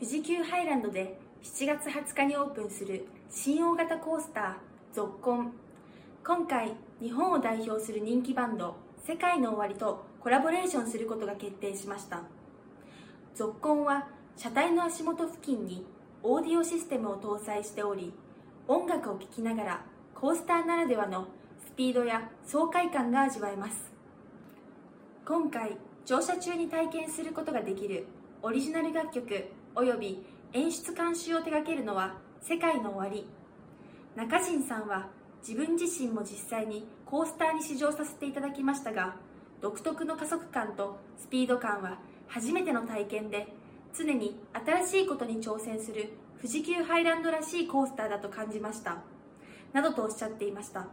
富士急ハイランドで7月20日にオープンする新大型コースターゾッコン。今回日本を代表する人気バンド世界の終わりとコラボレーションすることが決定しました。ゾッコンは車体の足元付近にオーディオシステムを搭載しており音楽を聴きながらコースターならではのスピードや爽快感が味わえます。今回乗車中に体験することができるオリジナル楽曲および演出監修を手掛けるのは世界の終わり。中陣さんは自分自身も実際にコースターに試乗させていただきましたが独特の加速感とスピード感は初めての体験で常に新しいことに挑戦する富士急ハイランドらしいコースターだと感じました。などとおっしゃっていました。